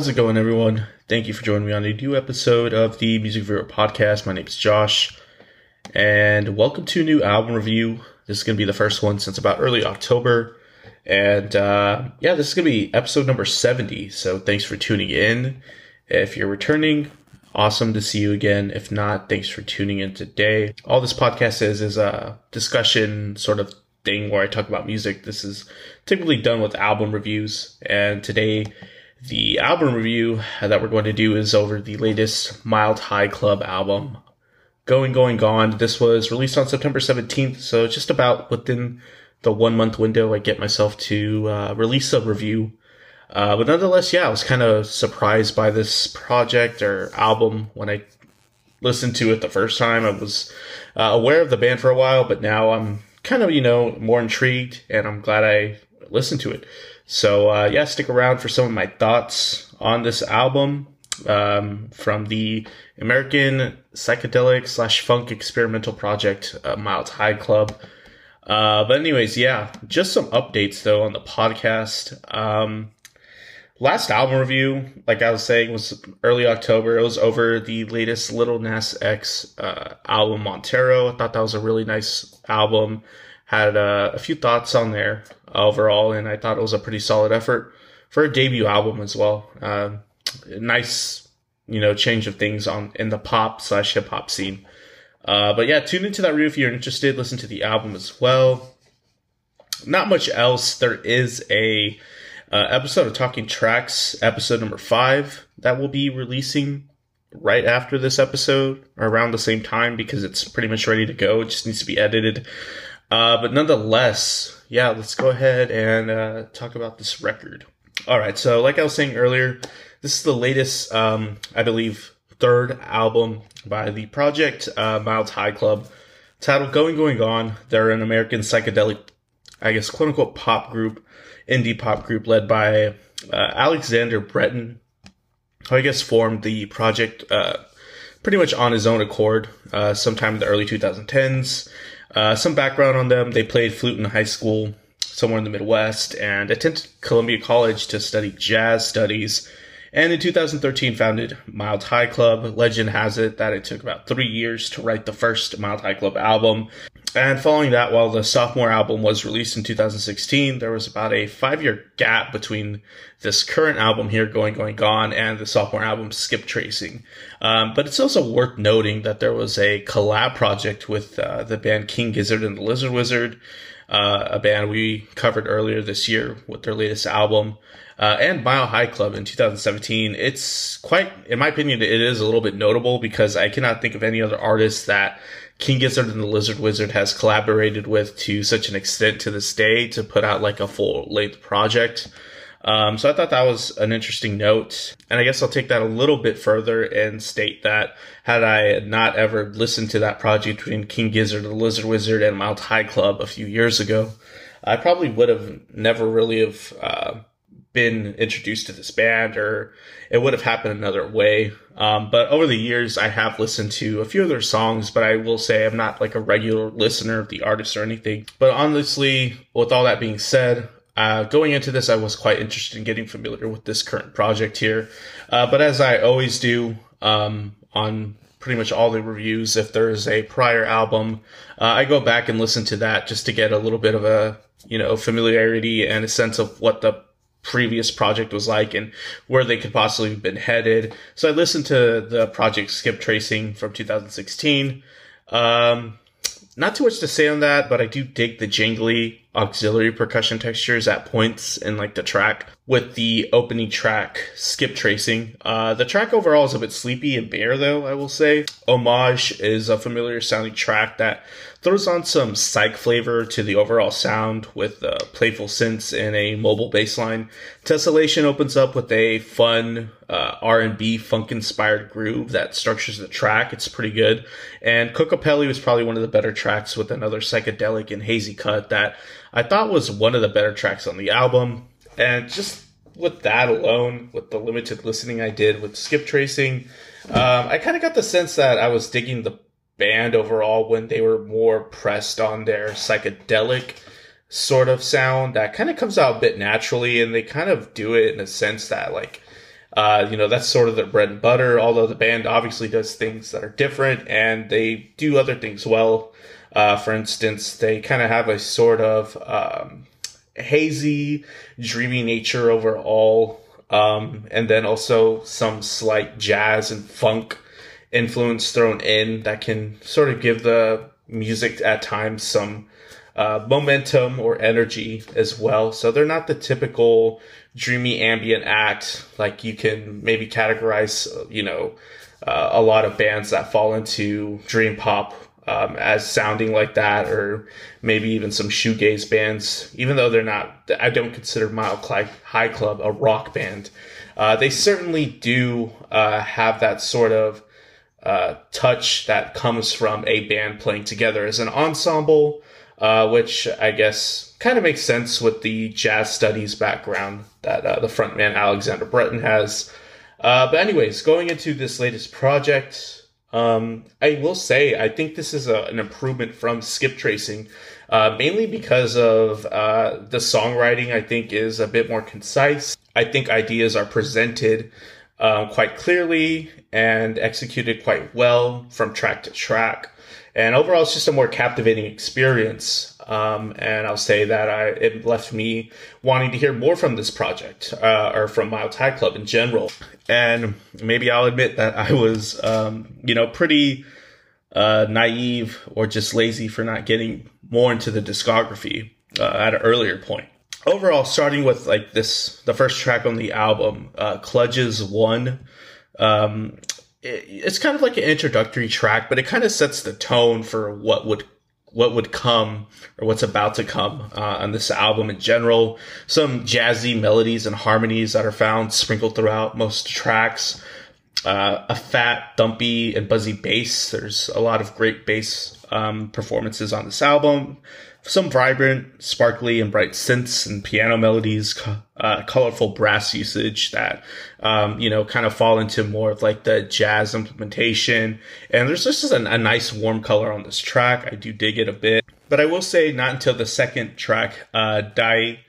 How's it going, everyone? Thank you for joining me on a new episode of the Music Viewer Podcast. My name is Josh, and welcome to a new album review. This is going to be the first one since about early October. And uh, yeah, this is going to be episode number 70. So thanks for tuning in. If you're returning, awesome to see you again. If not, thanks for tuning in today. All this podcast is is a discussion sort of thing where I talk about music. This is typically done with album reviews. And today, the album review that we're going to do is over the latest Mild High Club album, Going, Going, Gone. This was released on September 17th, so just about within the one month window I get myself to uh, release a review. Uh, but nonetheless, yeah, I was kind of surprised by this project or album when I listened to it the first time. I was uh, aware of the band for a while, but now I'm kind of, you know, more intrigued and I'm glad I listened to it. So, uh, yeah, stick around for some of my thoughts on this album um, from the American psychedelic slash funk experimental project, uh, Mild High Club. Uh, but anyways, yeah, just some updates though on the podcast. Um, last album review, like I was saying, was early October. It was over the latest Lil Nas X uh, album, Montero. I thought that was a really nice album. Had uh, a few thoughts on there overall, and I thought it was a pretty solid effort for a debut album as well. Uh, nice, you know, change of things on in the pop slash hip hop scene. Uh, but yeah, tune into that review if you're interested. Listen to the album as well. Not much else. There is a uh, episode of Talking Tracks, episode number five, that will be releasing right after this episode or around the same time because it's pretty much ready to go. It just needs to be edited. Uh, but nonetheless, yeah, let's go ahead and uh, talk about this record. All right, so like I was saying earlier, this is the latest, um, I believe, third album by the project uh, Mild High Club, titled "Going Going Gone." They're an American psychedelic, I guess, quote unquote pop group, indie pop group led by uh, Alexander Brettin, who I guess formed the project uh, pretty much on his own accord, uh, sometime in the early 2010s. Uh, some background on them: they played flute in high school somewhere in the Midwest and attended Columbia College to study jazz studies and in 2013 founded Mild High Club. Legend has it that it took about three years to write the first Mild High Club album. And following that, while the sophomore album was released in 2016, there was about a five year gap between this current album here, Going, Going, Gone, and the sophomore album, Skip Tracing. Um, but it's also worth noting that there was a collab project with uh, the band King Gizzard and the Lizard Wizard, uh, a band we covered earlier this year with their latest album uh, and Mild High Club in 2017. It's quite, in my opinion, it is a little bit notable because I cannot think of any other artist that King Gizzard and the Lizard Wizard has collaborated with to such an extent to this day to put out like a full length project. Um, so I thought that was an interesting note. And I guess I'll take that a little bit further and state that had I not ever listened to that project between King Gizzard, and the Lizard Wizard, and Mild High Club a few years ago, I probably would have never really have, uh, been introduced to this band or it would have happened another way. Um, but over the years, I have listened to a few of their songs, but I will say I'm not like a regular listener of the artist or anything. But honestly, with all that being said, uh, going into this, I was quite interested in getting familiar with this current project here. Uh, but as I always do um, on pretty much all the reviews, if there is a prior album, uh, I go back and listen to that just to get a little bit of a you know familiarity and a sense of what the previous project was like and where they could possibly have been headed. So I listened to the project Skip Tracing from 2016. Um, not too much to say on that, but I do dig the jingly auxiliary percussion textures at points in like the track with the opening track skip tracing. Uh, the track overall is a bit sleepy and bare though, I will say. Homage is a familiar sounding track that throws on some psych flavor to the overall sound with uh, playful synths and a mobile bass line. Tessellation opens up with a fun uh, R&B funk inspired groove that structures the track. It's pretty good. And Kokopelli was probably one of the better tracks with another psychedelic and hazy cut that I thought was one of the better tracks on the album. And just with that alone, with the limited listening I did with skip tracing, um, I kind of got the sense that I was digging the band overall when they were more pressed on their psychedelic sort of sound that kind of comes out a bit naturally and they kind of do it in a sense that like Uh, you know, that's sort of their bread and butter, although the band obviously does things that are different and they do other things well. Uh, for instance, they kind of have a sort of um, hazy, dreamy nature overall, um, and then also some slight jazz and funk influence thrown in that can sort of give the music at times some uh, momentum or energy as well. So they're not the typical dreamy ambient act like you can maybe categorize, you know, uh, a lot of bands that fall into dream pop um, as sounding like that, or maybe even some shoegaze bands. Even though they're not, I don't consider Mild High Club a rock band. Uh, they certainly do uh, have that sort of uh, touch that comes from a band playing together as an ensemble, uh, which I guess kind of makes sense with the jazz studies background that uh, the frontman Alexander Brettin has. Uh, but anyways, going into this latest project, um, I will say I think this is a, an improvement from skip tracing, uh, mainly because of uh, the songwriting. I think is a bit more concise. I think ideas are presented um, quite clearly and executed quite well from track to track. And overall, it's just a more captivating experience. Um, and I'll say that I, it left me wanting to hear more from this project uh, or from Miles High Club in general. And maybe I'll admit that I was, um, you know, pretty uh, naive or just lazy for not getting more into the discography uh, at an earlier point. Overall, starting with like this, the first track on the album, uh, One. Um, it, it's kind of like an introductory track, but it kind of sets the tone for what would what would come or what's about to come uh, on this album in general. Some jazzy melodies and harmonies that are found sprinkled throughout most tracks. Uh, a fat, dumpy, and buzzy bass. There's a lot of great bass um, performances on this album some vibrant, sparkly, and bright synths and piano melodies, uh, colorful brass usage that, um, you know, kind of fall into more of like the jazz implementation. And there's just a, a nice warm color on this track. I do dig it a bit. But I will say, not until the second track, uh, Die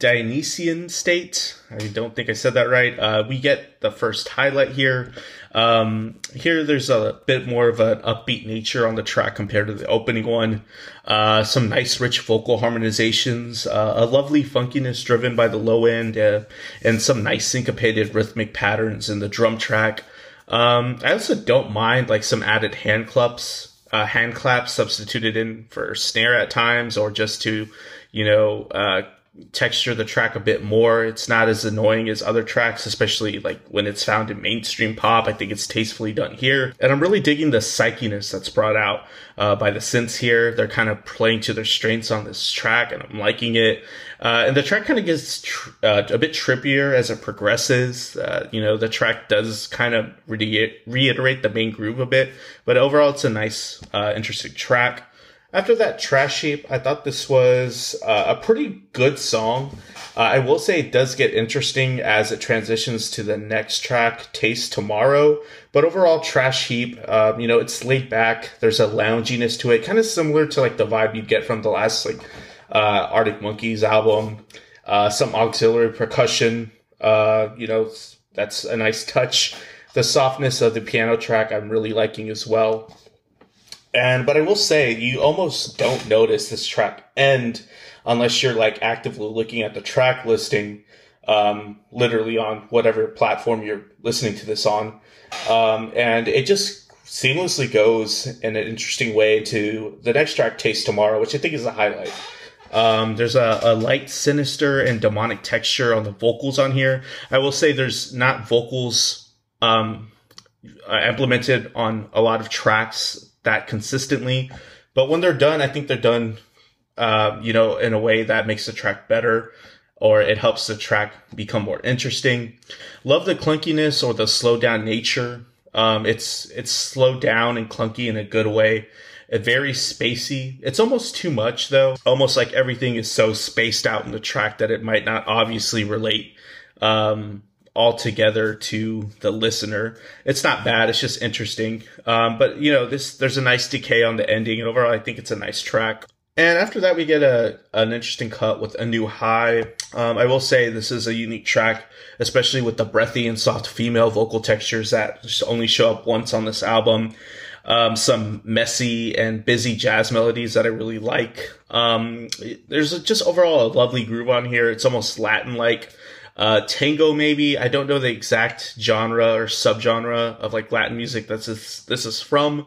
Dionysian state. I don't think I said that right. Uh, we get the first highlight here. Um, here, there's a bit more of an upbeat nature on the track compared to the opening one. Uh, some nice, rich vocal harmonizations, uh, a lovely funkiness driven by the low end, uh, and some nice syncopated rhythmic patterns in the drum track. Um, I also don't mind like some added hand claps, uh, hand claps substituted in for snare at times, or just to, you know, uh, texture the track a bit more. It's not as annoying as other tracks, especially like when it's found in mainstream pop. I think it's tastefully done here. And I'm really digging the psychiness that's brought out uh, by the synths here. They're kind of playing to their strengths on this track and I'm liking it. Uh, and the track kind of gets tr- uh, a bit trippier as it progresses. Uh, you know, the track does kind of re- reiterate the main groove a bit, but overall it's a nice, uh, interesting track. After that trash heap, I thought this was uh, a pretty good song. Uh, I will say it does get interesting as it transitions to the next track, Taste Tomorrow. But overall, trash heap, um, you know, it's laid back. There's a lounginess to it, kind of similar to like the vibe you'd get from the last like uh, Arctic Monkeys album. Uh, some auxiliary percussion, uh, you know, that's a nice touch. The softness of the piano track, I'm really liking as well. And but I will say you almost don't notice this track end unless you're like actively looking at the track listing, um, literally on whatever platform you're listening to this on. Um, and it just seamlessly goes in an interesting way to the next track, Taste Tomorrow, which I think is a highlight. Um, there's a, a, light, sinister, and demonic texture on the vocals on here. I will say there's not vocals um, uh, implemented on a lot of tracks that consistently. But when they're done, I think they're done, uh, you know, in a way that makes the track better or it helps the track become more interesting. Love the clunkiness or the slow down nature. Um, it's, it's slowed down and clunky in a good way. It very spacey. It's almost too much though. Almost like everything is so spaced out in the track that it might not obviously relate. Um, altogether to the listener. It's not bad. It's just interesting. Um, but you know, this there's a nice decay on the ending, and overall, I think it's a nice track. And after that, we get a an interesting cut with a new high. Um, I will say this is a unique track, especially with the breathy and soft female vocal textures that just only show up once on this album. Um, some messy and busy jazz melodies that I really like. Um, there's just overall a lovely groove on here. It's almost Latin like. Uh, tango maybe. I don't know the exact genre or subgenre of like Latin music that's this, this is from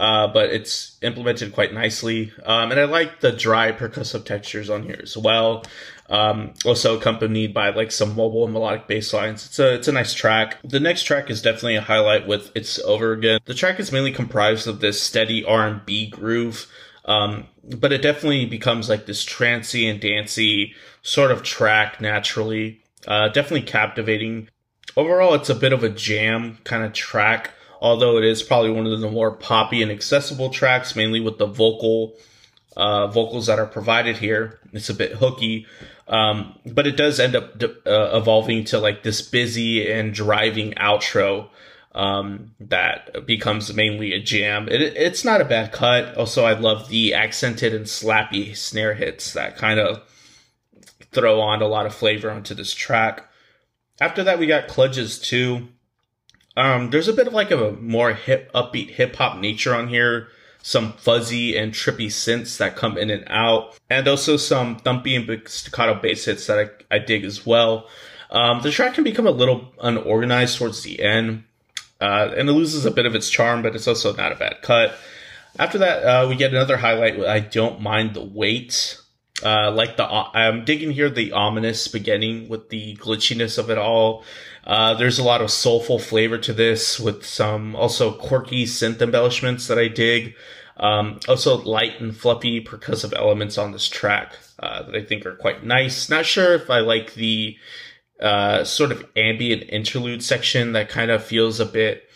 uh, but it's implemented quite nicely. Um, and I like the dry percussive textures on here as well. Um, also accompanied by like some mobile and melodic bass lines. It's a, it's a nice track. The next track is definitely a highlight with It's Over Again. The track is mainly comprised of this steady R&B groove. Um, but it definitely becomes like this trancy and dancey sort of track naturally. Uh, definitely captivating. Overall, it's a bit of a jam kind of track although it is probably one of the more poppy and accessible tracks, mainly with the vocal uh, vocals that are provided here. It's a bit hooky, um, but it does end up uh, evolving to like this busy and driving outro um, that becomes mainly a jam. It, it's not a bad cut. Also, I love the accented and slappy snare hits that kind of throw on a lot of flavor onto this track. After that, we got Kludges 2. Um, there's a bit of like a more hip, upbeat hip hop nature on here. Some fuzzy and trippy synths that come in and out, and also some thumpy and staccato bass hits that I, I dig as well. Um, the track can become a little unorganized towards the end, uh, and it loses a bit of its charm, but it's also not a bad cut. After that, uh, we get another highlight. I don't mind the wait. Uh, like the, I'm digging here the ominous beginning with the glitchiness of it all. Uh, there's a lot of soulful flavor to this with some also quirky synth embellishments that I dig. Um, also light and fluffy percussive elements on this track uh, that I think are quite nice. Not sure if I like the uh, sort of ambient interlude section that kind of feels a bit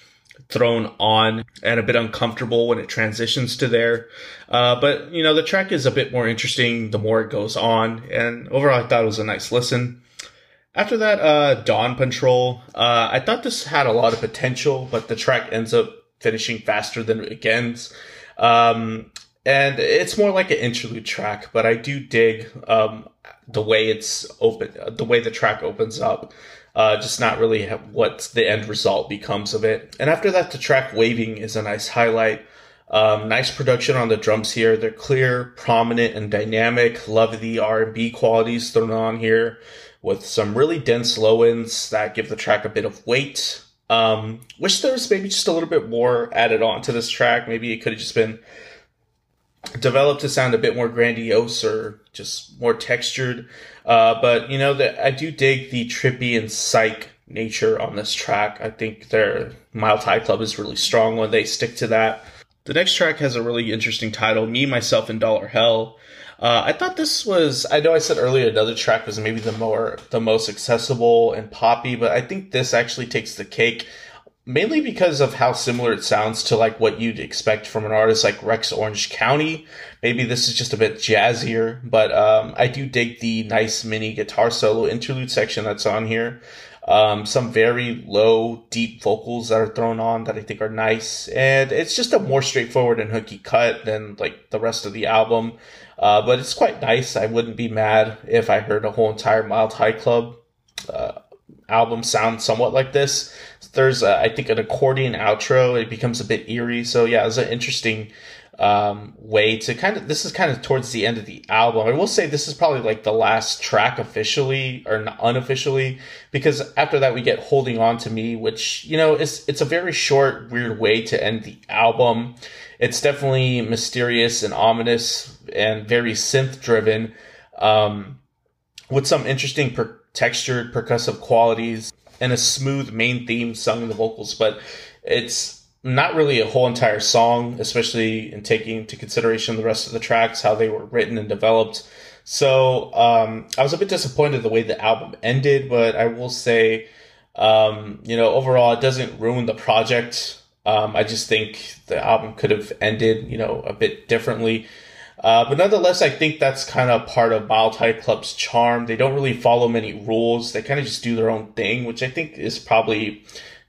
thrown on and a bit uncomfortable when it transitions to there. Uh, but you know, the track is a bit more interesting the more it goes on, and overall, I thought it was a nice listen. After that, uh, Dawn Patrol. Uh, I thought this had a lot of potential, but the track ends up finishing faster than it begins. Um, and it's more like an interlude track, but I do dig um, the way it's open, the way the track opens up. Uh, just not really what the end result becomes of it. And after that, the track waving is a nice highlight. Um, nice production on the drums here. They're clear, prominent, and dynamic. Love the R&B qualities thrown on here with some really dense low ends that give the track a bit of weight. Um, wish there was maybe just a little bit more added on to this track. Maybe it could have just been developed to sound a bit more grandiose or just more textured. Uh, but you know that I do dig the trippy and psych nature on this track. I think their Mild High Club is really strong when they stick to that. The next track has a really interesting title, Me, Myself, and Dollar Hell. Uh, I thought this was. I know I said earlier another track was maybe the more the most accessible and poppy, but I think this actually takes the cake, mainly because of how similar it sounds to like what you'd expect from an artist like Rex Orange County. Maybe this is just a bit jazzier, but um, I do dig the nice mini guitar solo interlude section that's on here. Um, some very low, deep vocals that are thrown on that I think are nice. And it's just a more straightforward and hooky cut than like the rest of the album. Uh, but it's quite nice. I wouldn't be mad if I heard a whole entire Mild High Club uh, album sound somewhat like this. There's, a, I think, an accordion outro. It becomes a bit eerie. So yeah, it's an interesting um, way to kind of. This is kind of towards the end of the album. I will say this is probably like the last track officially or unofficially because after that we get "Holding On to Me," which you know is it's a very short, weird way to end the album. It's definitely mysterious and ominous and very synth driven, um, with some interesting per- textured percussive qualities and a smooth main theme sung in the vocals. But it's not really a whole entire song, especially in taking into consideration the rest of the tracks, how they were written and developed. So um, I was a bit disappointed the way the album ended, but I will say, um, you know, overall, it doesn't ruin the project. Um, I just think the album could have ended, you know, a bit differently. Uh, but nonetheless, I think that's kind of part of Mild High Club's charm. They don't really follow many rules. They kind of just do their own thing, which I think is probably,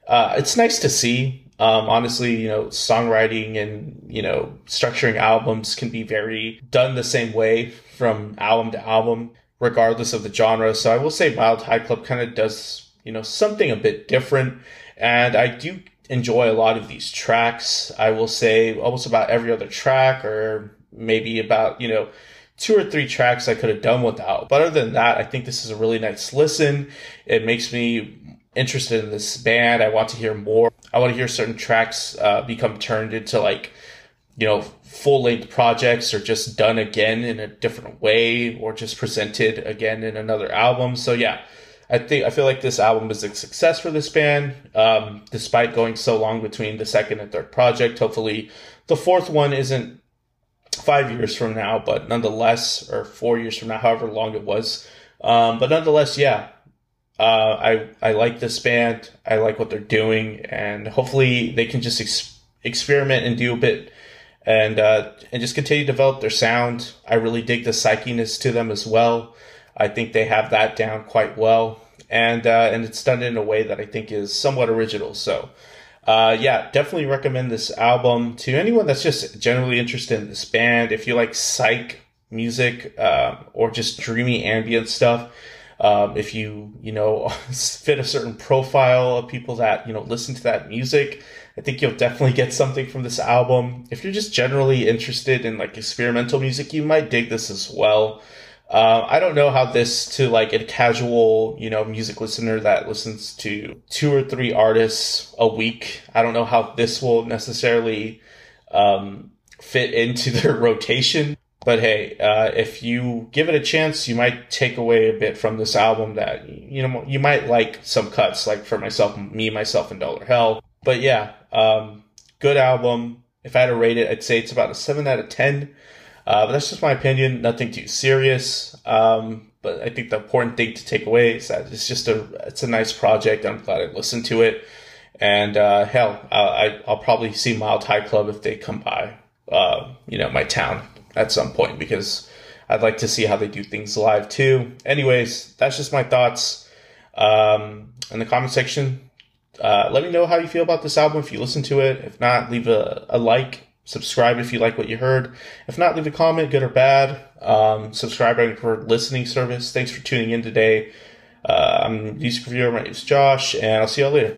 uh, it's nice to see. Um, honestly, you know, songwriting and, you know, structuring albums can be very done the same way from album to album, regardless of the genre. So I will say Mild High Club kind of does, you know, something a bit different. And I do enjoy a lot of these tracks. I will say almost about every other track or maybe about, you know, two or three tracks I could have done without. But other than that, I think this is a really nice listen. It makes me interested in this band. I want to hear more. I want to hear certain tracks uh, become turned into like, you know, full length projects or just done again in a different way or just presented again in another album. So yeah, I think I feel like this album is a success for this band, um, despite going so long between the second and third project. Hopefully, the fourth one isn't five years from now, but nonetheless, or four years from now, however long it was. Um, but nonetheless, yeah, uh, I I like this band. I like what they're doing, and hopefully they can just ex- experiment and do a bit, and uh, and just continue to develop their sound. I really dig the psychiness to them as well. I think they have that down quite well, and uh, and it's done in a way that I think is somewhat original. So. Uh, yeah, definitely recommend this album to anyone that's just generally interested in this band. If you like psych music uh, or just dreamy ambient stuff, um, if you, you know, fit a certain profile of people that, you know, listen to that music, I think you'll definitely get something from this album. If you're just generally interested in like experimental music, you might dig this as well. Uh, I don't know how this to like a casual, you know, music listener that listens to two or three artists a week. I don't know how this will necessarily um, fit into their rotation. But hey, uh, if you give it a chance, you might take away a bit from this album that, you know, you might like some cuts, like for myself, me, myself, and Dollar Hell. But yeah, um, good album. If I had to rate it, I'd say it's about a 7 out of 10. Uh, but that's just my opinion, nothing too serious. Um, but I think the important thing to take away is that it's just a, it's a nice project. I'm glad I listened to it. And, uh, hell, I, I'll probably see Mild High Club if they come by, uh, you know, my town at some point because I'd like to see how they do things live too. Anyways, that's just my thoughts. Um, in the comment section, uh, let me know how you feel about this album if you listen to it. If not, leave a, a like, subscribe if you like what you heard. If not, leave a comment, good or bad. Um, subscribe your listening service. Thanks for tuning in today. Uh, I'm music reviewer. My name is Josh, and I'll see y'all later.